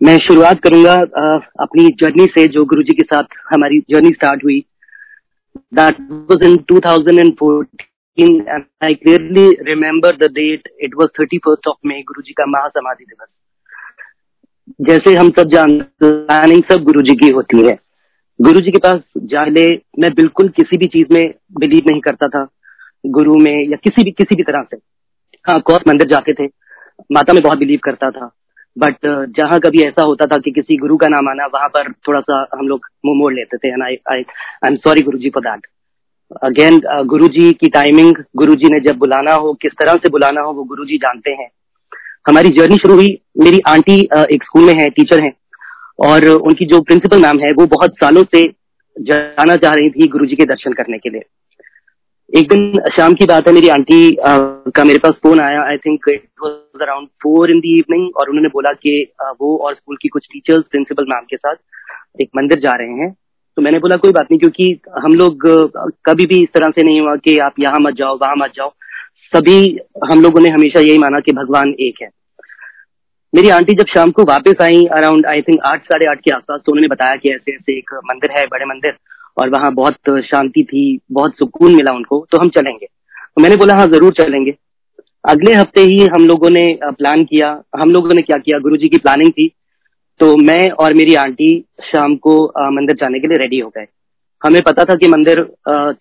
मैं शुरुआत करूँगा अपनी जर्नी से जो गुरुजी के साथ हमारी जर्नी स्टार्ट हुई। That was in 2014 and I clearly remember the date it was 31st of May Guruji का महासमाधि दिवस। जैसे हम सब जानते प्लानिंग सब गुरुजी की होती है। गुरुजी के पास जाने मैं बिल्कुल किसी भी चीज़ में बिलीव नहीं करता था, गुरु में या किसी भी किसी भी तरह से। हाँ कोर्स मंदिर जाते थे, माता में बहुत बिलीव करता था। बट uh, जहाँ कभी ऐसा होता था कि किसी गुरु का नाम आना वहाँ पर थोड़ा सा हम लोग मुँह मोड़ लेते थे आई I am sorry Guru ji for that again गुरु जी की टाइमिंग गुरु जी ने जब बुलाना हो किस तरह से बुलाना हो वो गुरु जी जानते हैं। हमारी जर्नी शुरू हुई। मेरी आंटी uh, एक स्कूल में है टीचर हैं। और उनकी जो प्रिंसिपल मैम है वो बहुत सालों से जाना चाह रही थी गुरु जी के दर्शन करने के लिए। एक दिन शाम की बात है मेरी आंटी का मेरे पास फ़ोन आया। I think it was around four in the evening और उन्होंने बोला कि वो और स्कूल की कुछ टीचर्स प्रिंसिपल मैम के साथ एक मंदिर जा रहे हैं। तो मैंने बोला, कोई बात नहीं, क्योंकि हम लोग कभी भी इस तरह से नहीं हुआ कि आप यहाँ मत जाओ, वहाँ मत जाओ। सभी हम लोगों ने हमेशा यही माना कि भगवान एक है। मेरी आंटी जब शाम को वापस आई अराउंड आई थिंक आठ, साढ़े आठ के आसपास तो उन्होंने बताया कि ऐसे ऐसे एक मंदिर है, बड़े मंदिर, और वहाँ बहुत शांति थी, बहुत सुकून मिला उनको तो हम चलेंगे। तो मैंने बोला हाँ ज़रूर चलेंगे। अगले हफ़्ते ही हम लोगों ने प्लान किया। हम लोगों ने क्या किया? गुरु जी की प्लानिंग थी। तो मैं और मेरी आंटी शाम को मंदिर जाने के लिए रेडी हो गए। हमें पता था कि मंदिर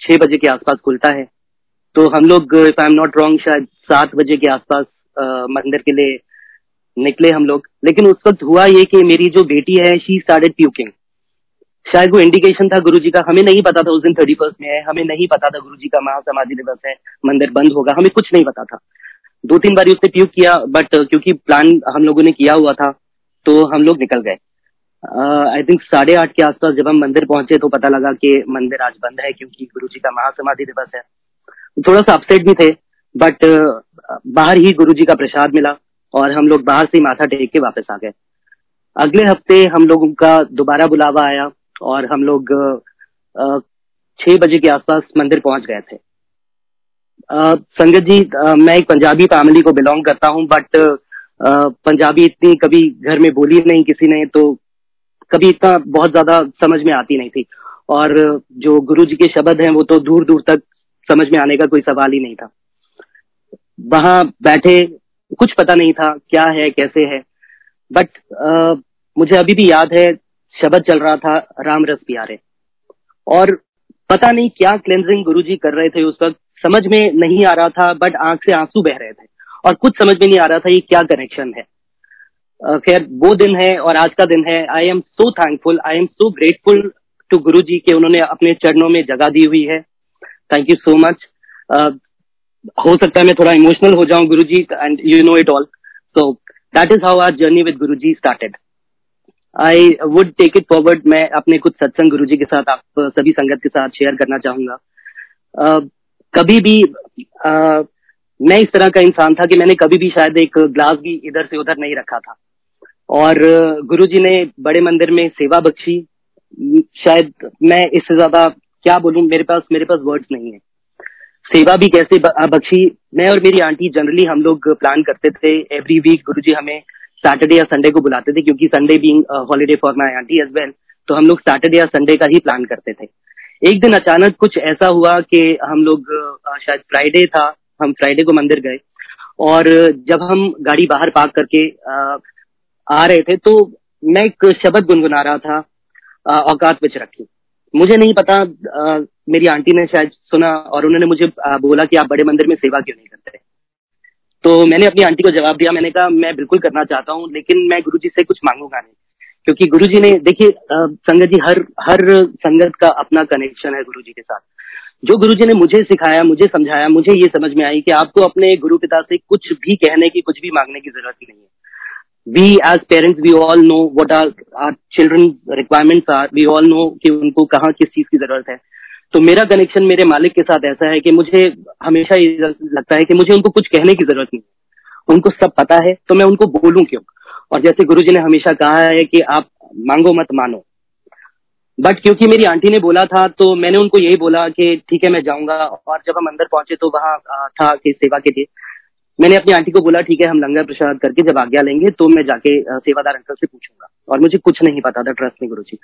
छह बजे के आसपास खुलता है। तो हम लोग if I am not wrong शायद सात बजे के आसपास मंदिर के लिए निकले हम लोग। लेकिन उस वक्त हुआ ये कि मेरी जो बेटी है शी स्टार्टेड प्यूकिंग शायद वो इंडिकेशन था गुरुजी का। हमें नहीं पता था उस दिन थर्टी फ़र्स्ट में है। हमें नहीं पता था गुरुजी का महासमाधि दिवस है। मंदिर बंद होगा। हमें कुछ नहीं पता था। दो तीन बार उसने प्यूक किया बट क्योंकि प्लान हम लोगों ने किया हुआ था तो हम लोग निकल गए। आई थिंक साढ़े आठ के आसपास जब हम मंदिर पहुँचे तो पता लगा कि मंदिर आज बंद है, क्योंकि गुरु जी का महासमाधि दिवस है। थोड़ा सा अपसेट भी थे बट बाहर ही गुरु जी का प्रसाद मिला और हम लोग बाहर से माथा टेक के वापस आ गए। अगले हफ़्ते हम लोगों का दोबारा बुलावा आया और हम लोग छह बजे के आसपास मंदिर पहुँच गए थे। संगत जी मैं एक पंजाबी फैमिली को बिलोंग करता हूँ बट पंजाबी इतनी कभी घर में बोली नहीं किसी ने तो कभी इतना बहुत ज़्यादा समझ में आती नहीं थी। और जो गुरु जी के शब्द हैं, वो तो दूर दूर तक समझ में आने का कोई सवाल ही नहीं था। वहाँ बैठे कुछ पता नहीं था क्या है, कैसे है। बट मुझे अभी भी याद है, शब्द चल रहा था, राम रस प्यारे। और पता नहीं क्या क्लेंजिंग गुरुजी कर रहे थे उस वक्त समझ में नहीं आ रहा था बट आँख से आँसू बह रहे थे। और कुछ समझ में नहीं आ रहा था ये क्या कनेक्शन है। खैर वो दिन है और आज का दिन है। I am so thankful I am so grateful to Guru ji के उन्होंने अपने चरणों में जगह दी हुई है। थैंक यू सो मच हो सकता है मैं थोड़ा इमोशनल हो जाऊँ Guru ji and you know it all so that is how our journey with Guru ji started I would take it forward मैं अपने कुछ सत्संग गुरु जी के साथ आप सभी संगत के साथ शेयर करना चाहूँगा। uh, कभी भी uh, मैं इस तरह का इंसान था कि मैंने कभी भी शायद एक ग्लास भी इधर से उधर नहीं रखा था। और गुरु जी ने बड़े मंदिर में सेवा बख्शी। शायद मैं इससे ज़्यादा क्या बोलूँ मेरे पास मेरे पास वर्ड्स नहीं है। सेवा भी कैसे बख्शी? मैं और मेरी आंटी जनरली हम लोग प्लान करते थे। एवरी वीक गुरु जी हमें सैटरडे या संडे को बुलाते थे क्योंकि Sunday being holiday for my aunty as well तो हम लोग सैटरडे या संडे का ही प्लान करते थे। एक दिन अचानक कुछ ऐसा हुआ कि हम लोग शायद फ्राइडे था हम फ्राइडे को मंदिर गए और जब हम गाड़ी बाहर पार्क करके आ रहे थे तो मैं एक शब्द गुनगुना रहा था औकात विच रखी। मुझे नहीं पता आ, मेरी आंटी ने शायद सुना और उन्होंने मुझे आ, बोला कि आप बड़े मंदिर में सेवा क्यों नहीं करते तो मैंने अपनी आंटी को जवाब दिया मैंने कहा मैं बिल्कुल करना चाहता हूँ लेकिन मैं गुरु जी से कुछ मांगूँगा नहीं। क्योंकि गुरु जी ने, देखिए संगत जी, हर हर संगत का अपना कनेक्शन है गुरु जी के साथ। जो गुरु जी ने मुझे सिखाया, मुझे समझाया, मुझे ये समझ में आई कि आपको अपने गुरु पिता से कुछ भी कहने की, कुछ भी मांगने की ज़रूरत ही नहीं है। We as parents we all know what are our children requirements are we all know कि उनको कहाँ किस चीज़ की ज़रूरत है। तो मेरा कनेक्शन मेरे मालिक के साथ ऐसा है कि मुझे हमेशा ये लगता है कि मुझे उनको कुछ कहने की ज़रूरत नहीं उनको सब पता है तो मैं उनको बोलूँ क्यों? और जैसे गुरु जी ने हमेशा कहा है कि आप मांगो मत मानो। बट क्योंकि मेरी आंटी ने बोला था तो मैंने उनको यही बोला कि ठीक है, मैं जाऊँगा। और जब हम अंदर पहुँचे तो वहाँ था कि सेवा के लिए। मैंने अपनी आंटी को बोला, ठीक है, हम लंगर प्रसाद करके जब आज्ञा लेंगे तो मैं जाके सेवादार अंकल से पूछूँगा। और मुझे कुछ नहीं पता था ट्रस्ट में गुरु जी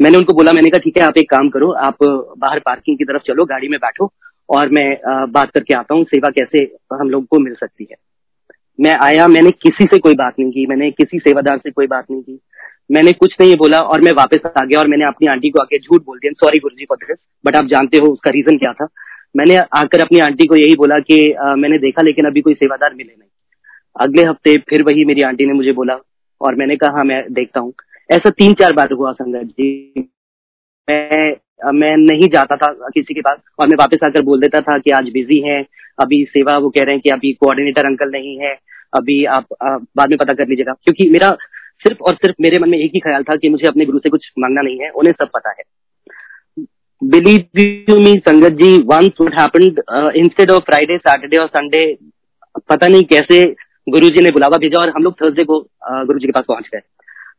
मैंने उनको बोला, मैंने कहा, ठीक है, आप एक काम करो, आप बाहर पार्किंग की तरफ़ चलो, गाड़ी में बैठो और मैं बात करके आता हूँ, सेवा कैसे हम लोग को मिल सकती है। मैं आया मैंने किसी से कोई बात नहीं की मैंने किसी सेवादार से कोई बात नहीं की। मैंने कुछ नहीं बोला और मैं वापस आ गया और मैंने अपनी आंटी को आके झूठ बोल दिया। सॉरी गुरु जी बट आप जानते हो उसका रीजन क्या था। मैंने आकर अपनी आंटी को यही बोला कि आ, मैंने देखा लेकिन अभी कोई सेवादार मिले नहीं। अगले हफ़्ते फिर वही मेरी आंटी ने मुझे बोला और मैंने कहा हाँ मैं देखता हूँ। ऐसा तीन चार बार हुआ संगत जी। मैं मैं नहीं जाता था किसी के पास। और मैं वापस आकर बोल देता था कि आज बिज़ी है। अभी सेवा वो कह रहे हैं कि अभी कोऑर्डिनेटर अंकल नहीं है। अभी आप, बाद में पता कर लीजिएगा। क्योंकि मेरा सिर्फ़ और सिर्फ़ मेरे मन में एक ही ख्याल था कि मुझे अपने गुरु से कुछ मांगना नहीं है उन्हें सब पता है। Believe you me sangat ji once what happened instead of Friday Saturday और संडे पता नहीं कैसे गुरु जी ने बुलावा भेजा और हम लोग थर्सडे को uh, गुरु जी के पास पहुँच गए।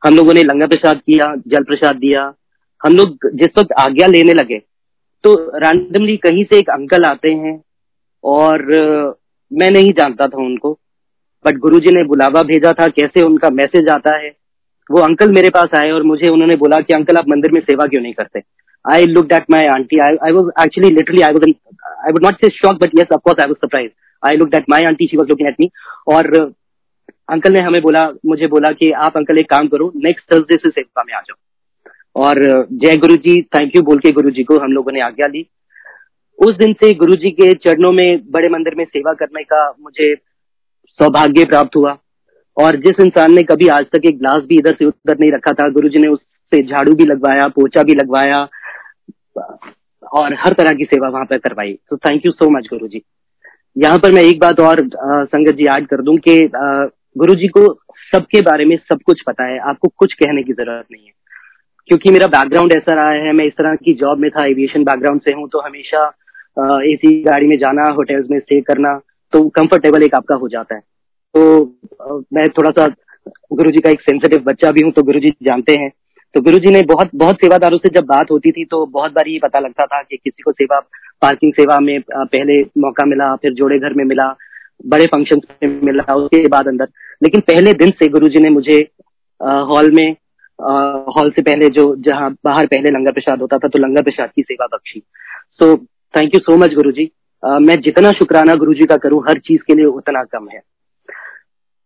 हम लोगों ने लंगर प्रसाद किया जल प्रसाद दिया हम लोग जिस वक्त आज्ञा लेने लगे तो रैंडमली कहीं से एक अंकल आते हैं और मैं नहीं जानता था उनको बट गुरुजी ने बुलावा भेजा था कैसे उनका मैसेज आता है। वो अंकल मेरे पास आए और मुझे उन्होंने बोला कि अंकल आप मंदिर में सेवा क्यों नहीं करते? I look at my aunty I was actually literally I was I would not say shock but yes of course I was surprise I look at my aunty she was looking at me और uncle ने हमें बोला, मुझे बोला कि, आप uncle एक काम करो नेक्स्ट थर्सडे से सेवा में आ जाओ. और जय गुरु जी थैंक यू बोल के गुरु जी को हम लोगों ने आज्ञा ली उस दिन से गुरु जी के चरणों में, बड़े मंदिर में सेवा करने का मुझे सौभाग्य प्राप्त हुआ। और जिस इंसान ने कभी आज तक एक ग्लास भी इधर से उधर नहीं रखा था गुरु जी ने उससे झाड़ू भी लगवाया, पोचा भी लगवाया, और हर तरह की सेवा वहाँ पर करवाई। तो thank you so much Guru जी यहाँ पर मैं एक बात और संगत जी ऐड कर दूँ कि गुरु जी को सबके बारे में सब कुछ पता है, आपको कुछ कहने की ज़रूरत नहीं है। क्योंकि मेरा बैकग्राउंड ऐसा रहा है, मैं इस तरह की जॉब में था एविएशन बैकग्राउंड से हूँ तो हमेशा एसी गाड़ी में जाना होटल्स में स्टे करना तो कंफर्टेबल एक आपका हो जाता है। तो मैं थोड़ा सा गुरु जी का एक सेंसिटिव बच्चा भी हूँ तो गुरु जी जानते हैं। तो गुरु जी ने बहुत बहुत सेवादारों से जब बात होती थी तो बहुत बार ये पता लगता था कि किसी को सेवा पार्किंग सेवा में पहले मौका मिला, फिर जोड़े घर में मिला, बड़े फ़ंक्शन में मिला, उसके बाद अंदर। लेकिन पहले दिन से गुरु जी ने मुझे हॉल में हॉल से पहले जो जहाँ बाहर पहले लंगर प्रसाद होता था तो लंगर प्रसाद की सेवा Bakshi. So thank you so much Guru ji मैं जितना शुक्राना गुरु जी का करूँ, हर चीज़ के लिए उतना कम है।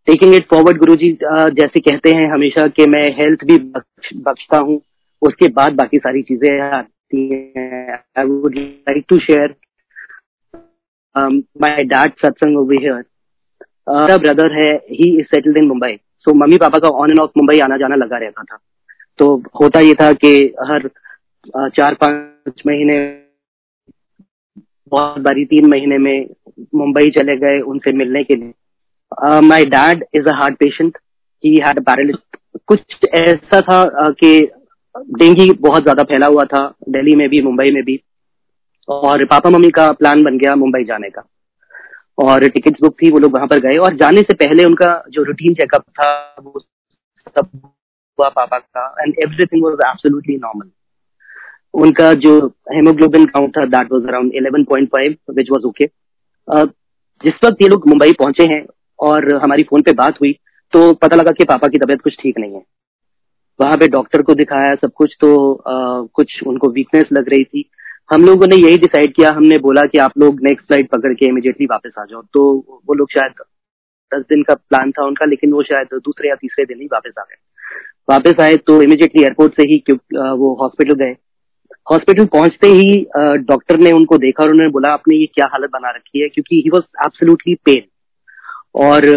टेकिंग इट फॉरवर्ड गुरु जी जैसे कहते हैं हमेशा कि मैं हेल्थ भी बख्शता हूँ, उसके बाद बाकी सारी चीज़ें आती हैं। I would like to share my dad satsang over here मेरा ब्रदर है he is settled in Mumbai so mummy papa का ऑन एंड ऑफ़ मुंबई आना जाना लगा रहता था। तो होता ये था कि हर चार पाँच महीने बहुत बारी तीन महीने में मुंबई चले गए उनसे मिलने के लिए। My dad is a heart patient he had paralysis कुछ ऐसा था uh, कि डेंगी बहुत ज़्यादा फैला हुआ था दिल्ली में भी मुंबई में भी। और पापा मम्मी का प्लान बन गया मुंबई जाने का। और टिकट्स बुक थी वो लोग वहाँ पर गए और जाने से पहले उनका जो रूटीन चेकअप था वो सब हुआ पापा का and everything was absolutely normal उनका जो हेमोग्लोबिन काउंट था that was around 11.5 which was okay जिस वक्त ये लोग मुंबई पहुँचे हैं और हमारी फ़ोन पे बात हुई तो पता लगा कि पापा की तबीयत कुछ ठीक नहीं है। वहाँ पे डॉक्टर को दिखाया सब कुछ तो आ, कुछ उनको वीकनेस लग रही थी। हम लोगों ने यही डिसाइड किया, हमने बोला कि आप लोग नेक्स्ट फ़्लाइट पकड़ के इमीडिएटली वापस आ जाओ। तो वो लोग शायद दस दिन का प्लान था उनका, लेकिन वो शायद दूसरे या तीसरे दिन ही वापस आ गए। वापस आए तो इमीडिएटली एयरपोर्ट से ही वो हॉस्पिटल गए। हॉस्पिटल पहुँचते ही डॉक्टर ने उनको देखा और उन्होंने बोला, आपने ये क्या हालत बना रखी है? क्योंकि ही वॉज़ एब्सोल्युटली पेन और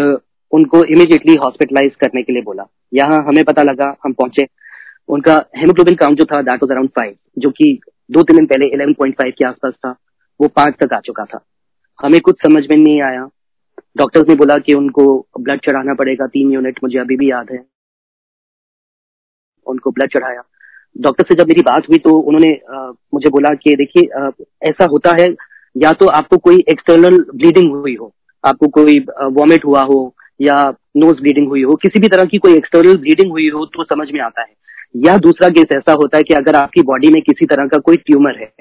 उनको इमीडिएटली हॉस्पिटलाइज करने के लिए बोला। यहाँ हमें पता लगा, हम पहुँचे। उनका हेमोग्लोबिन काउंट जो था दैट वाज अराउंड फाइव जो कि दो तीन दिन पहले इलेवन पॉइंट फाइव के आसपास था वो पाँच तक आ चुका था। हमें कुछ समझ में नहीं आया। डॉक्टर्स ने बोला कि उनको ब्लड चढ़ाना पड़ेगा तीन यूनिट मुझे अभी भी याद है। उनको ब्लड चढ़ाया। डॉक्टर से जब मेरी बात हुई तो उन्होंने आ, मुझे बोला कि देखिए ऐसा होता है या तो आपको कोई एक्सटर्नल ब्लीडिंग हुई हो आपको कोई वॉमिट हुआ हो या नोज़ ब्लीडिंग हुई हो किसी भी तरह की कोई एक्सटर्नल ब्लीडिंग हुई हो तो समझ में आता है। या दूसरा केस ऐसा होता है कि अगर आपकी बॉडी में किसी तरह का कोई ट्यूमर है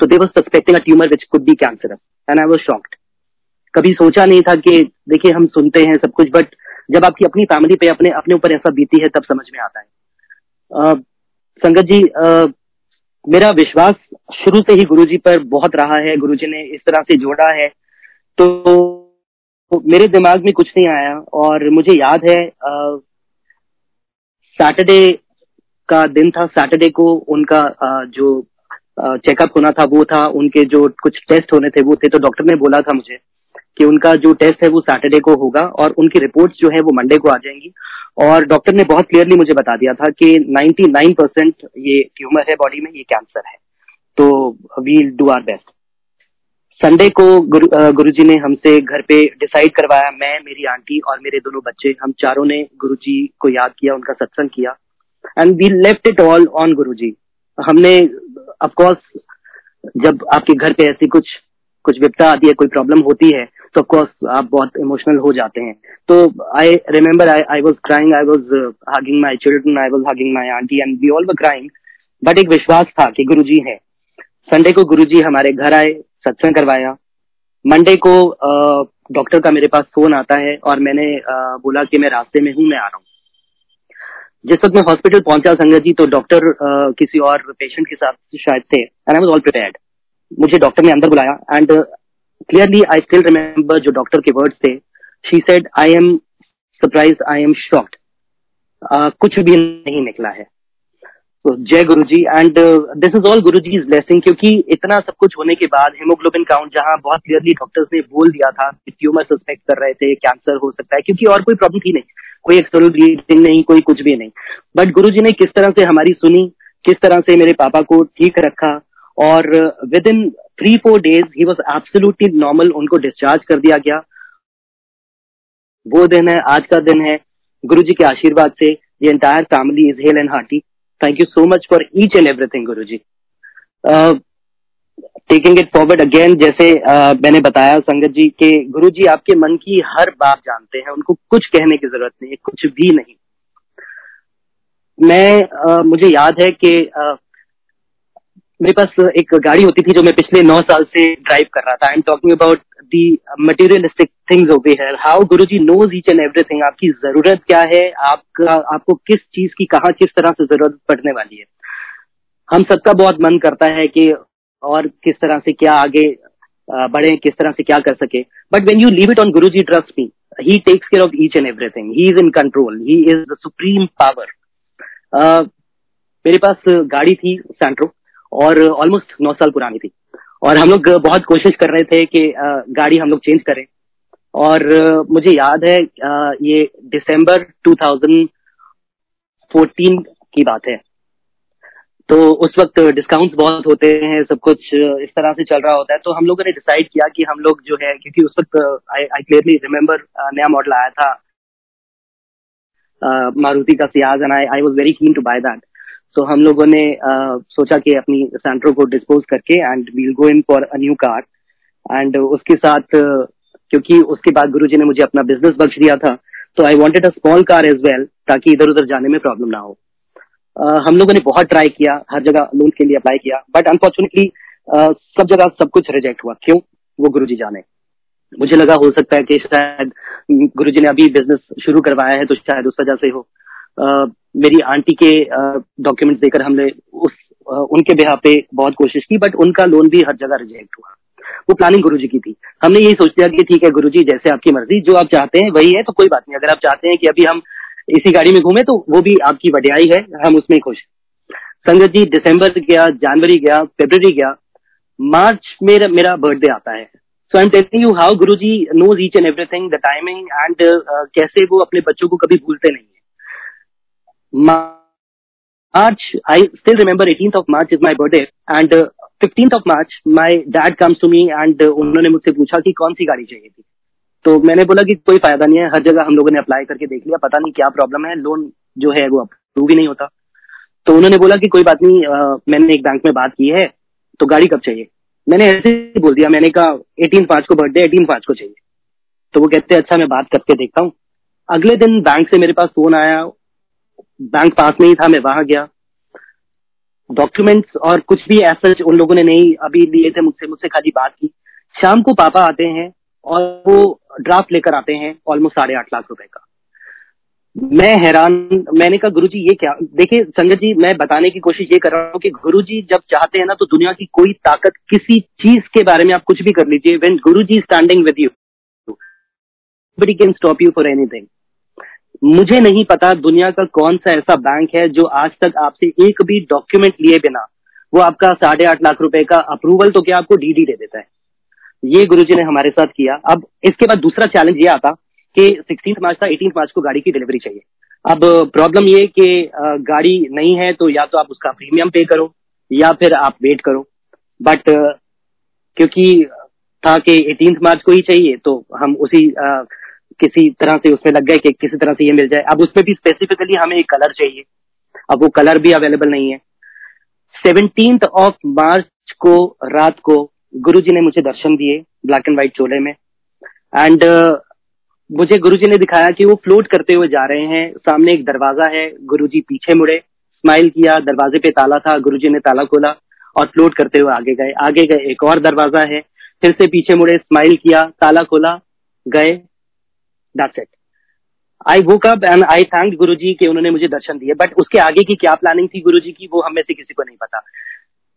तो they was suspecting a tumour which could be cancerous and I was shocked कभी सोचा नहीं था कि, देखिए, हम सुनते हैं सब कुछ बट जब आपकी अपनी फैमिली पे अपने अपने ऊपर ऐसा बीती है, तब समझ में आता है। संगत जी मेरा विश्वास शुरू से ही गुरुजी पर बहुत रहा है, गुरुजी ने इस तरह से जोड़ा है तो मेरे दिमाग में कुछ नहीं आया, और मुझे याद है सैटरडे का दिन था सैटरडे को उनका जो चेकअप होना था, वो था, उनके जो कुछ टेस्ट होने थे, वो थे तो डॉक्टर ने बोला था मुझे कि उनका जो टेस्ट है वो सैटरडे को होगा और उनकी रिपोर्ट्स जो है वो मंडे को आ जाएँगी। और डॉक्टर ने बहुत क्लियरली मुझे बता दिया था कि 99 परसेंट ये ट्यूमर है बॉडी में, ये कैंसर है। तो we'll do our best Sunday को गुरु गुरुजी ने हमसे घर पे डिसाइड करवाया, मैं, मेरी आंटी और मेरे दोनों बच्चे, हम चारों ने गुरुजी को याद किया, उनका सत्संग किया। And we left it all on Guru ji हमने ऑफकोर्स जब आपके घर पे ऐसी कुछ कुछ विपता आती है, कोई प्रॉब्लम होती है तो ऑफकोर्स आप बहुत इमोशनल हो जाते हैं। तो I remember I I was crying I was hugging my children I was hugging my aunty and we all crying but एक विश्वास था कि गुरु जी है। संडे को गुरु जी हमारे घर आए, सत्संग करवाया। मंडे को डॉक्टर का मेरे पास फ़ोन आता है, और मैंने बोला कि मैं रास्ते में हूँ, मैं आ रहा हूँ। जिस वक्त मैं हॉस्पिटल पहुँचा संगत जी तो डॉक्टर किसी और पेशेंट के साथ शायद थे एंड आई ऑल प्रिपेयर्ड मुझे डॉक्टर ने अंदर बुलाया and clearly I still remember जो डॉक्टर के वर्ड्स थे. She said I am surprise I am shocked कुछ भी नहीं निकला है. तो जय Guru ji and this is all Guru ji is blessing क्योंकि इतना सब कुछ होने के बाद हेमोग्लोबिन काउंट जहाँ बहुत क्लियरली डॉक्टर्स ने बोल दिया था कि ट्यूमर सस्पेक्ट कर रहे थे कैंसर हो सकता है, क्योंकि और कोई प्रॉब्लम थी नहीं. कोई एक्सटर्नल ब्लीडिंग नहीं, कोई कुछ भी नहीं। बट गुरु जी ने किस तरह से हमारी सुनी, किस तरह से मेरे पापा को ठीक रखा, और within three four days he was absolutely normal उनको डिस्चार्ज कर दिया गया। वो दिन है, आज का दिन है गुरु जी के आशीर्वाद से ये entire family is hale and hearty thank you so much for each and everything Guru ji taking it forward again जैसे uh, मैंने बताया संगत जी के गुरु जी आपके मन की हर बात जानते हैं उनको कुछ कहने की ज़रूरत नहीं है कुछ भी नहीं। मैं uh, मुझे याद है कि मेरे पास एक गाड़ी होती थी जो मैं पिछले नौ साल से ड्राइव कर रहा था। I am talking about the materialistic things over here how Guruji knows each and everything आपकी ज़रूरत क्या है? आपका आपको किस चीज़ की कहा किस तरह से ज़रूरत पड़ने वाली है? हम सबका बहुत मन करता है कि और किस तरह से क्या आगे बढ़े, किस तरह से क्या कर सके। But when you leave it on Guru ji trust me he takes care of each and everything he is in control he is the supreme power मेरे पास गाड़ी थी सैंट्रो और ऑलमोस्ट नौ साल पुरानी थी। और हम लोग बहुत कोशिश कर रहे थे कि गाड़ी हम लोग चेंज करें। और मुझे याद है ये दिसंबर 2014 की बात है। तो उस वक्त डिस्काउंट्स बहुत होते हैं सब कुछ इस तरह से चल रहा होता है। तो हम लोगों ने डिसाइड किया कि हम लोग जो है क्योंकि उस वक्त आई क्लियरली रिमेम्बर नया मॉडल आया था। मारुति का Ciaz and I I was very keen to buy that तो हम लोगों ने uh, सोचा कि अपनी सेंट्रो को डिस्पोज करके and we'll go in for a new car and उसके साथ क्योंकि उसके बाद गुरु ने मुझे अपना बिज़नेस बख्श दिया था तो I wanted a small car as well ताकि इधर उधर जाने में प्रॉब्लम ना हो। हम लोगों ने बहुत ट्राई किया, हर जगह लोन के लिए अप्लाई किया बट अनफॉर्चुनेटली सब जगह सब कुछ रिजेक्ट हुआ। क्यों? वो गुरु जाने। मुझे लगा हो सकता है कि शायद गुरु ने अभी बिज़नेस शुरू करवाया है तो शायद उस वजह से हो। मेरी आंटी के डॉक्यूमेंट्स देकर हमने उस उनके बिहार पे बहुत कोशिश की बट उनका लोन भी हर जगह रिजेक्ट हुआ। वो प्लानिंग गुरुजी की थी। हमने यही सोच लिया कि ठीक है, गुरुजी जैसे आपकी मर्ज़ी, जो आप चाहते हैं वही है तो कोई बात नहीं। अगर आप चाहते हैं कि अभी हम इसी गाड़ी में घूमे तो वो भी आपकी बढ़ियाई है हम उसमें खुश संगत जी दिसंबर गया जनवरी गया फेब्रवरी गया मार्च में मेरा बर्थडे आता है। So I am telling you how Guru ji knows each and everything the timing and कैसे वो अपने बच्चों को कभी भूलते नहीं I still remember 18th of March is my birthday and uh, 15th of March my dad comes to me and uh, उन्होंने मुझसे पूछा कि कौन सी गाड़ी चाहिए थी। तो मैंने बोला कि कोई फ़ायदा नहीं है हर जगह हम लोगों ने अप्लाई करके देख लिया पता नहीं क्या प्रॉब्लम है लोन जो है वो अप्रूव ही नहीं होता। तो उन्होंने बोला कि कोई बात नहीं आ, मैंने एक बैंक में बात की है तो गाड़ी कब चाहिए? मैंने ऐसे ही बोल दिया मैंने कहा एटीन पाँच को बर्थडे एटीन पाँच को चाहिए। तो वो कहते अच्छा मैं बात करके देखता हूँ। अगले दिन बैंक से मेरे पास फ़ोन आया बैंक पास में ही था मैं वहाँ गया। डॉक्यूमेंट्स और कुछ भी ऐसा उन लोगों ने नहीं अभी लिए थे मुझसे मुझसे खाली बात की। शाम को पापा आते हैं और वो ड्राफ्ट लेकर आते हैं ऑलमोस्ट साढ़े आठ लाख रुपए का। मैं हैरान, मैंने कहा, गुरुजी, ये क्या? देखिए संगत जी, मैं बताने की कोशिश ये कर रहा हूँ कि गुरुजी जब चाहते हैं ना तो दुनिया की कोई ताकत किसी चीज़ के बारे में आप कुछ भी कर लीजिए when Guru ji standing with you buddy can stop you for anything मुझे नहीं पता दुनिया का कौन सा ऐसा बैंक है जो आज तक आपसे एक भी डॉक्यूमेंट लिए बिना वो आपका साढ़े आठ लाख रुपए का अप्रूवल तो क्या आपको डीडी दे देता है? ये गुरुजी ने हमारे साथ किया। अब इसके बाद दूसरा चैलेंज ये आता कि सिक्सटीन मार्च था एटीन मार्च को गाड़ी की डिलीवरी चाहिए। अब प्रॉब्लम ये कि गाड़ी नहीं है तो या तो आप उसका प्रीमियम पे करो या फिर आप वेट करो। बट क्योंकि था कि एटीन मार्च को ही चाहिए तो हम उसी आ, किसी तरह से उसमें लग गए कि किसी तरह से ये मिल जाए। अब उसमें भी स्पेसिफिकली हमें एक कलर चाहिए। अब वो कलर भी अवेलेबल नहीं है। सेवनटीन ऑफ़ मार्च को रात को गुरुजी ने मुझे दर्शन दिए ब्लैक एंड व्हाइट चोले में। एंड मुझे गुरुजी ने दिखाया कि वो फ्लोट करते हुए जा रहे हैं। सामने एक दरवाज़ा है, गुरुजी पीछे मुड़े स्माइल किया, दरवाजे पे ताला था, गुरुजी ने ताला खोला और फ्लोट करते हुए आगे गए। आगे गए, एक और दरवाज़ा है, फिर से पीछे मुड़े स्माइल किया, ताला खोला, गए। दैट्स इट आई वो अप एंड आई थैंक गुरु जी के उन्होंने मुझे दर्शन दिए बट उसके आगे की क्या प्लानिंग थी गुरु जी की, वो हमें से किसी को नहीं पता।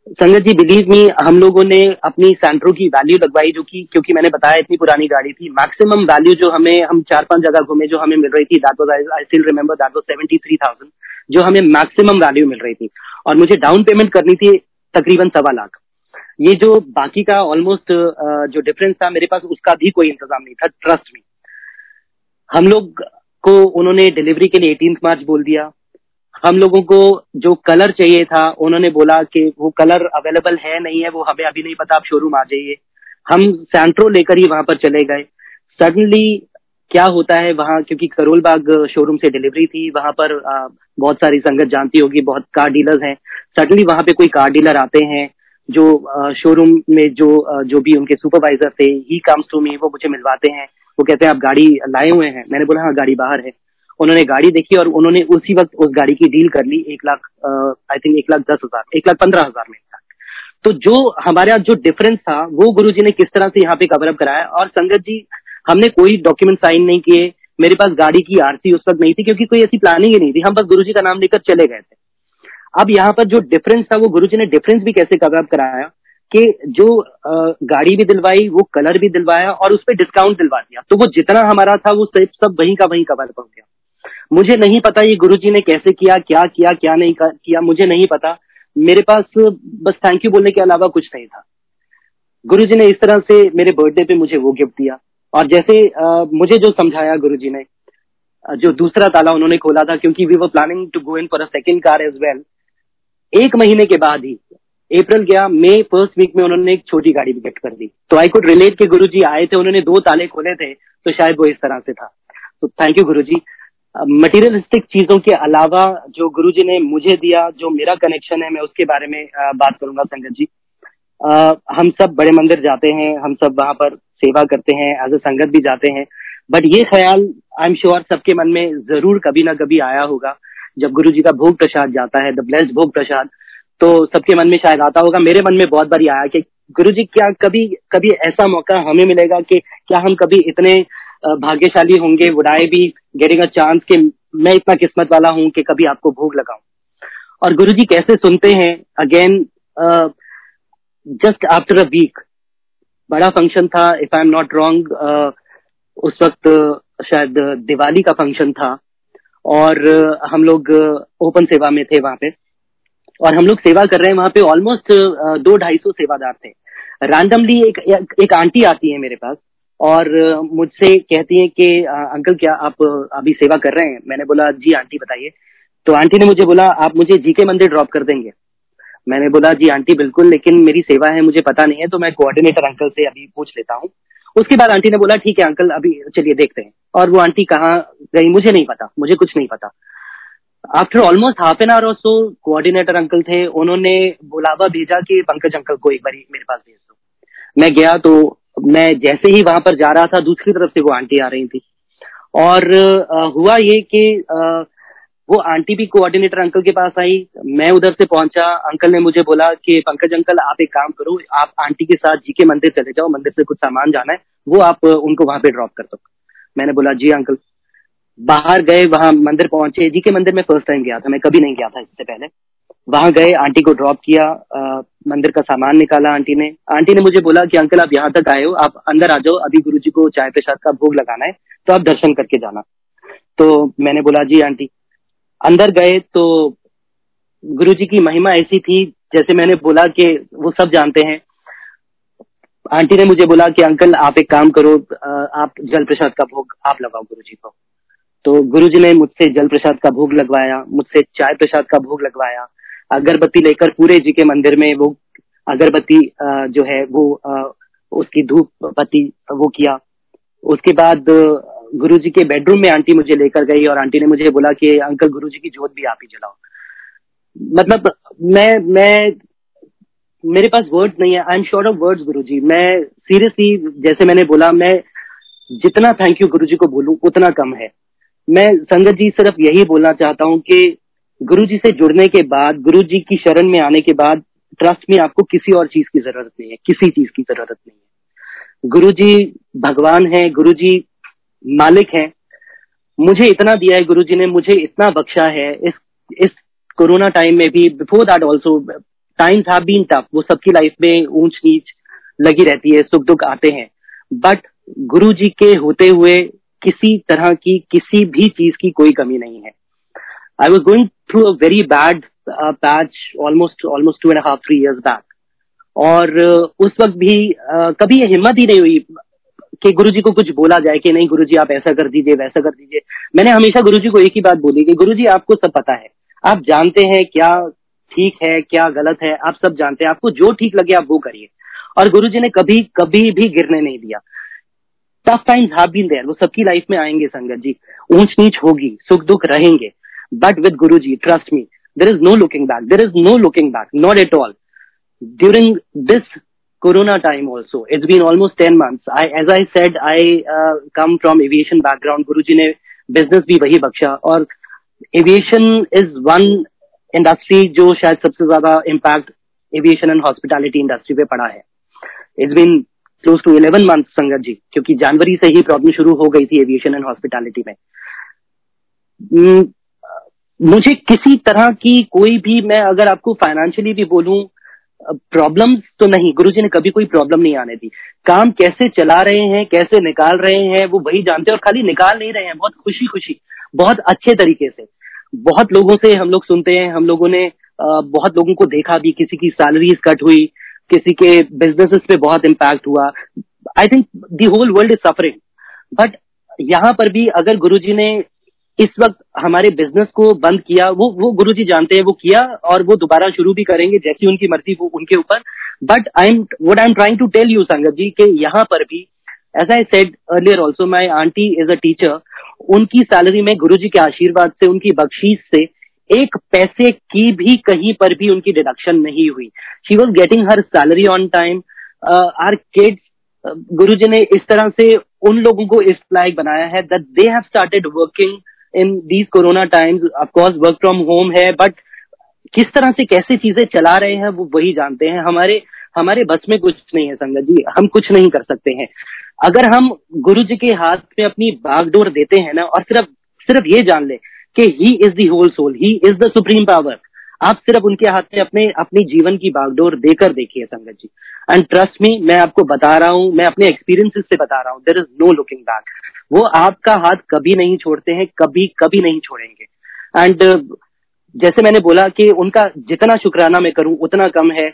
संगत जी बिलीव मी हम लोगों ने अपनी सैंट्रो की वैल्यू लगवाई जो कि, क्योंकि मैंने बताया इतनी पुरानी गाड़ी थी। मैक्सिमम वैल्यू जो हमें, हम चार पाँच जगह घूमे जो हमें मिल रही थी that was I still remember that was seventy three thousand जो हमें मैक्सिमम वैल्यू मिल रही थी। और मुझे डाउन पेमेंट करनी थी तकरीबन सवा लाख। ये जो बाकी का ऑलमोस्ट जो डिफरेंस था मेरे पास, उसका भी कोई इंतज़ाम नहीं था ट्रस्ट में हम लोग को उन्होंने डिलीवरी के लिए एटीन मार्च बोल दिया। हम लोगों को जो कलर चाहिए था उन्होंने बोला कि वो कलर अवेलेबल है नहीं है वो हमें अभी नहीं पता आप शोरूम आ जाइए। हम सैंट्रो लेकर ही वहाँ पर चले गए। सडनली क्या होता है वहाँ क्योंकि करोल बाग शोरूम से डिलीवरी थी वहाँ पर आ, बहुत सारी संगत जानती होगी बहुत कार डीलर्स हैं। सडनली वहाँ पे कोई कार डीलर आते हैं जो शोरूम में जो जो भी उनके सुपरवाइजर थे ही कम्स टू मी वो मुझे मिलवाते हैं। वो कहते हैं आप गाड़ी लाए हुए हैं? मैंने बोला हाँ गाड़ी बाहर है। उन्होंने गाड़ी देखी और उन्होंने उसी वक्त उस गाड़ी की डील कर ली एक लाख आई थिंक एक लाख दस हज़ार, एक लाख पंद्रह हज़ार में तो जो हमारे यहाँ जो डिफरेंस था, वो गुरु जी ने किस तरह से यहाँ पे कवर अप कराया और संगत जी, हमने कोई डॉक्यूमेंट साइन नहीं किए, मेरे पास गाड़ी की आरसी उस वक्त नहीं थी क्योंकि कोई ऐसी प्लानिंग ही नहीं थी, हम बस गुरु जी का नाम लेकर चले गए थे। अब यहाँ पर जो डिफरेंस था, वो गुरु जी ने डिफरेंस भी कैसे कवर अप कराया कि जो गाड़ी भी दिलवाई, वो कलर भी दिलवाया और उस पर डिस्काउंट दिलवा दिया। तो वो जितना हमारा था, वो सब सब वहीं का वहीं कवर हो गया। मुझे नहीं पता ये गुरुजी ने कैसे किया क्या किया क्या नहीं किया मुझे नहीं पता। मेरे पास बस थैंक यू बोलने के अलावा कुछ नहीं था। गुरुजी ने इस तरह से मेरे बर्थडे पे मुझे वो गिफ्ट दिया। और जैसे आ, मुझे जो समझाया गुरुजी ने जो दूसरा ताला उन्होंने खोला था क्योंकि we were planning to go in for a second car as well एक महीने के बाद ही अप्रैल गया मई फ़र्स्ट वीक में उन्होंने एक छोटी गाड़ी भी गिफ्ट कर दी। तो आई कुड रिलेट के गुरु जी आए थे उन्होंने दो ताले खोले थे तो शायद वो इस तरह से था। तो thank you Guru ji materialistic चीज़ों के अलावा जो गुरु जी ने मुझे दिया जो मेरा कनेक्शन है मैं उसके बारे में बात करूँगा संगत जी। आ, हम सब बड़े मंदिर जाते हैं हम सब वहाँ पर सेवा करते हैं एज ए संगत भी जाते हैं। बट ये ख्याल आई एम श्योर सबके मन में ज़रूर कभी ना कभी आया होगा। जब गुरु जी का भोग प्रसाद जाता है द ब्लेस्ड भोग प्रसाद तो सबके मन में शायद आता होगा। मेरे मन में बहुत बार आया कि गुरु जी क्या कभी कभी ऐसा मौका हमें मिलेगा कि क्या हम कभी इतने भाग्यशाली होंगे would I be getting a chance कि मैं इतना किस्मत वाला हूँ कि कभी आपको भोग लगाऊँ। और गुरु जी कैसे सुनते हैं? Again just after a week बड़ा फ़ंक्शन था if I am not wrong उस वक्त शायद दिवाली का फ़ंक्शन था और हम लोग ओपन सेवा में थे वहाँ पे। और हम लोग सेवा कर रहे हैं वहाँ पे ऑलमोस्ट दो ढाई सौ सेवादार थे। रैंडमली एक, एक आंटी आती है मेरे पास और मुझसे कहती है कि अंकल क्या आप अभी सेवा कर रहे हैं? मैंने बोला, जी आंटी, बताइए। तो आंटी ने मुझे बोला, आप मुझे जी के मंदिर ड्रॉप कर देंगे। मैंने बोला, जी आंटी, बिल्कुल, लेकिन मेरी सेवा है, मुझे पता नहीं है तो मैं कोऑर्डिनेटर अंकल से अभी पूछ लेता हूँ। उसके बाद आंटी ने बोला, ठीक है अंकल, अभी चलिए देखते हैं। और वो आंटी कहाँ गई, मुझे नहीं पता, मुझे कुछ नहीं पता। After almost half an hour और सो कोऑर्डिनेटर अंकल थे, उन्होंने बुलावा भेजा कि पंकज अंकल को एक बार मेरे पास भेज दो। मैं गया तो मैं जैसे ही वहाँ पर जा रहा था दूसरी तरफ़ से वो आंटी आ रही थी। और आ, हुआ ये कि वो आंटी भी कोऑर्डिनेटर अंकल के पास आई। मैं उधर से पहुँचा। अंकल ने मुझे बोला कि पंकज अंकल आप एक काम करो आप आंटी के साथ जी के मंदिर चले जाओ। मंदिर से कुछ सामान जाना है वो आप उनको वहाँ पे ड्रॉप कर दो। मैंने बोला जी अंकल बाहर गए वहाँ मंदिर पहुँचे। जी के मंदिर में फ़र्स्ट टाइम गया था मैं कभी नहीं गया था इससे पहले। वहाँ गए आंटी को ड्रॉप किया आ, मंदिर का सामान निकाला आंटी ने। आंटी ने मुझे बोला कि अंकल आप यहाँ तक आए हो आप अंदर आ जाओ अभी गुरु जी को चाय प्रसाद का भोग लगाना है तो आप दर्शन करके जाना। तो मैंने बोला जी आंटी। अंदर गए तो गुरु जी की महिमा ऐसी थी जैसे मैंने बोला कि वो सब जानते हैं। आंटी ने मुझे बोला कि अंकल आप एक काम करो आप जल प्रसाद का भोग आप लगाओ गुरु जी को। तो गुरु जी ने मुझसे जल प्रसाद का भोग लगवाया मुझसे चाय प्रसाद का भोग लगवाया अगरबत्ती लेकर पूरे जी के मंदिर में वो अगरबत्ती जो है, वो उसकी धूप बत्ती वो किया। उसके बाद गुरु जी के बेडरूम में आंटी मुझे लेकर गई और आंटी ने मुझे बोला कि, अंकल गुरु जी की जोत भी आप ही जलाओ। मतलब मैं मैं, मेरे पास वर्ड्स नहीं है। I am short of words Guru ji मैं सीरियसली जैसे मैंने बोला, मैं जितना थैंक यू गुरु जी को बोलूँ, उतना कम है। मैं संगत जी सिर्फ़ यही बोलना चाहता हूँ कि गुरु जी से जुड़ने के बाद गुरु जी की शरण में आने के बाद ट्रस्ट में आपको किसी और चीज़ की ज़रूरत नहीं है, किसी चीज़ की ज़रूरत नहीं है। गुरु जी भगवान है गुरु जी मालिक है। मुझे इतना दिया है गुरु जी ने, मुझे इतना बख्शा है। इस इस कोरोना टाइम में भी before that also times have been tough वो सबकी लाइफ में ऊंच नीच लगी रहती है सुख दुख आते हैं। बट गुरु जी के होते हुए किसी तरह की, किसी भी चीज़ की कोई कमी नहीं है। I was going through a very bad patch almost almost two and half three years back और uh, उस वक्त भी uh, कभी ये हिम्मत ही नहीं हुई कि गुरु जी को कुछ बोला जाए कि नहीं गुरु जी आप ऐसा कर दीजिए वैसा कर दीजिए। मैंने हमेशा गुरु जी को एक ही बात बोली कि गुरु जी आपको सब पता है। आप जानते हैं क्या ठीक है क्या गलत है आप सब जानते हैं। आपको जो ठीक लगे आप वो करिए। और गुरु जी ने कभी कभी भी गिरने नहीं दिया। Tough times have been there वो सबकी लाइफ में आएँगे संगत जी। ऊंच नीच होगी सुख दुख रहेंगे। But with Guru ji trust me there is no looking back there is no looking back not at all during this corona time also it's been almost 10 months. I as i said i uh, come from aviation background. Guruji ne business bhi wahi baksha और aviation is one industry जो शायद सबसे ज़्यादा impact aviation and hospitality industry पे पड़ा है it's been close to eleven month sangat ji क्योंकि जनवरी से ही प्रॉब्लम शुरू हो गई थी एविएशन एंड हॉस्पिटैलिटी में मुझे किसी तरह की कोई भी, मैं अगर आपको फाइनेंशियली भी बोलूँ प्रॉब्लम्स तो नहीं, गुरुजी ने कभी कोई प्रॉब्लम नहीं आने दी। काम कैसे चला रहे हैं, कैसे निकाल रहे हैं, वो वही जानते हैं और खाली निकाल नहीं रहे हैं, बहुत खुशी खुशी बहुत अच्छे तरीके से। बहुत लोगों से हम लोग सुनते हैं, हम लोगों ने बहुत लोगों को देखा भी, किसी की सैलरीज कट हुई, किसी के बिजनेसेस पे बहुत इम्पैक्ट हुआ। I think the whole world is suffering but यहाँ पर भी अगर गुरुजी ने इस वक्त हमारे बिज़नेस को बंद किया, वो वो गुरु जी जानते हैं, वो किया और वो दोबारा शुरू भी करेंगे जैसी उनकी मर्ज़ी, वो उनके ऊपर। But I am what I am trying to tell you sangat ji, के यहाँ पर भी as I said earlier also my aunty is a teacher उनकी सैलरी में गुरु जी के आशीर्वाद से, उनकी बख्शीश से एक पैसे की भी कहीं पर भी उनकी डिडक्शन नहीं हुई। She was getting her salary on time our kids Guru ji ने इस तरह से उन लोगों को इस लायक बनाया है that they have started working in these corona times of course work from home है बट किस तरह से कैसे चीज़ें चला रहे हैं, वो वही जानते हैं। हमारे हमारे बस में कुछ नहीं है, संगत जी। हम कुछ नहीं कर सकते हैं। अगर हम गुरु जी के हाथ में अपनी बागडोर देते हैं ना, और सिर्फ़ सिर्फ़ ये जान ले कि he is the whole soul he is the supreme power आप सिर्फ़ उनके हाथ में अपने, अपनी जीवन की बागडोर देकर देखिए संगत जी। एंड ट्रस्ट मी मैं आपको बता रहा हूँ, मैं अपने एक्सपीरियंसेस से बता रहा हूँ there is no looking back वो आपका हाथ कभी नहीं छोड़ते हैं, कभी कभी नहीं छोड़ेंगे। एंड जैसे मैंने बोला कि उनका जितना शुक्राना मैं करूँ, उतना कम है।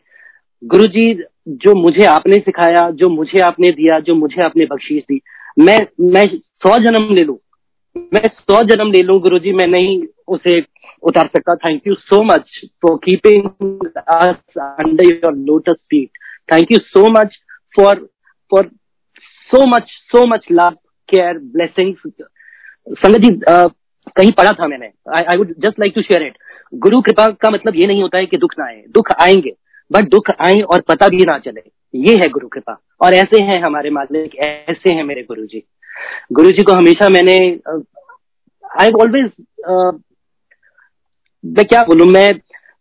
गुरु जी, जो मुझे आपने सिखाया, जो मुझे आपने दिया, जो मुझे आपने बख्शीश दी, मैं मैं सौ जन्म ले लू। मैं सौ जन्म ले लू, गुरु जी, मैं नहीं उसे उतार सकता thank you so much for keeping us under your lotus feet thank you so much for for so much so much love care blessings संगत जी कहीं पढ़ा था मैंने। I would just like to share it गुरु कृपा का मतलब ये नहीं होता है कि दुख ना आए। दुख आएँगे बट दुख आए और पता भी ना चले। ये है गुरु कृपा। और ऐसे हैं हमारे मालिक, ऐसे हैं मेरे गुरु जी गुरु जी को हमेशा मैंने आई ऑलवेज मैं क्या बोलूँ, मैं,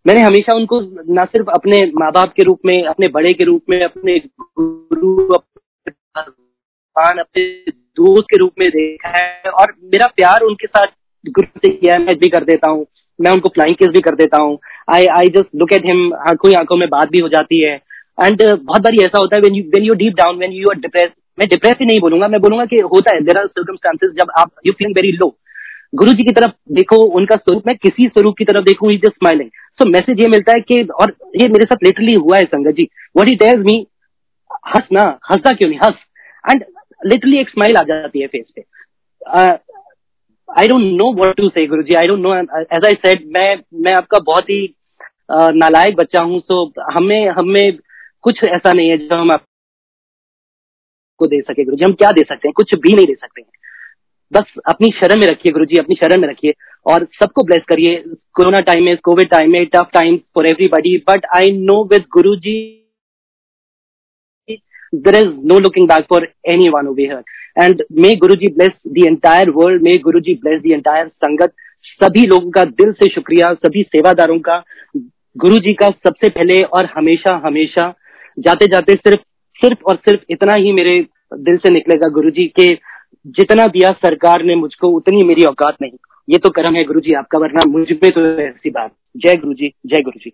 मैंने हमेशा उनको ना सिर्फ़ अपने माँ बाप के रूप में, अपने बड़े के रूप में, अपने गुरु, अपने अपने दोस्त के रूप में देखा है और मेरा प्यार उनके साथ गुरु से किया मैं भी कर देता हूँ। मैं उनको फ्लाइंग किस भी कर देता हूँ। I I just look at him आँखों ही आँखों में बात भी हो जाती है। एंड बहुत बार ऐसा होता है when you you deep down when you are depress मैं डिप्रेस ही नहीं बोलूँगा, मैं बोलूँगा कि होता है। देर आर सर्कमस्टांसेस जब आप यू फील वेरी लो गुरु जी की तरफ़ देखो उनका स्वरूप मैं किसी स्वरूप की तरफ़ देखूँ जस्ट स्माइलिंग सो मैसेज ये मिलता है कि और ये मेरे साथ लिटरली हुआ है sangat ji. What he tells me हंस ना हंसता क्यों नहीं? हंस। एंड लिटरली एक स्माइल आ जाती है फेस पे। I don't know what to say Guru ji I don't know as I said मैं मैं आपका बहुत ही uh, नालायक बच्चा हूँ सो हमें हमें कुछ ऐसा नहीं है जो हम आपको दे सके गुरु जी हम क्या दे सकते हैं? कुछ भी नहीं दे सकते। हैं बस अपनी शरण में रखिए गुरु जी अपनी शरण में रखिए और सबको ब्लेस करिए कोरोना टाइम में कोविड टाइम में tough times for everybody but I know with Guru ji there is no looking back for anyone over here. And may Guruji bless the entire world. May Guruji bless the entire संगत, सभी लोगों का दिल से शुक्रिया, सभी सेवादारों का गुरु जी का सबसे पहले और हमेशा हमेशा जाते जाते सिर्फ़ सिर्फ़ और सिर्फ़ इतना ही मेरे दिल से निकलेगा गुरु जी के जितना दिया सरकार ने मुझको, उतनी मेरी औकात नहीं। ये तो कर्म है गुरु जी आपका, वरना मुझ पे तो ऐसी बात। जय गुरु जी जय गुरु जी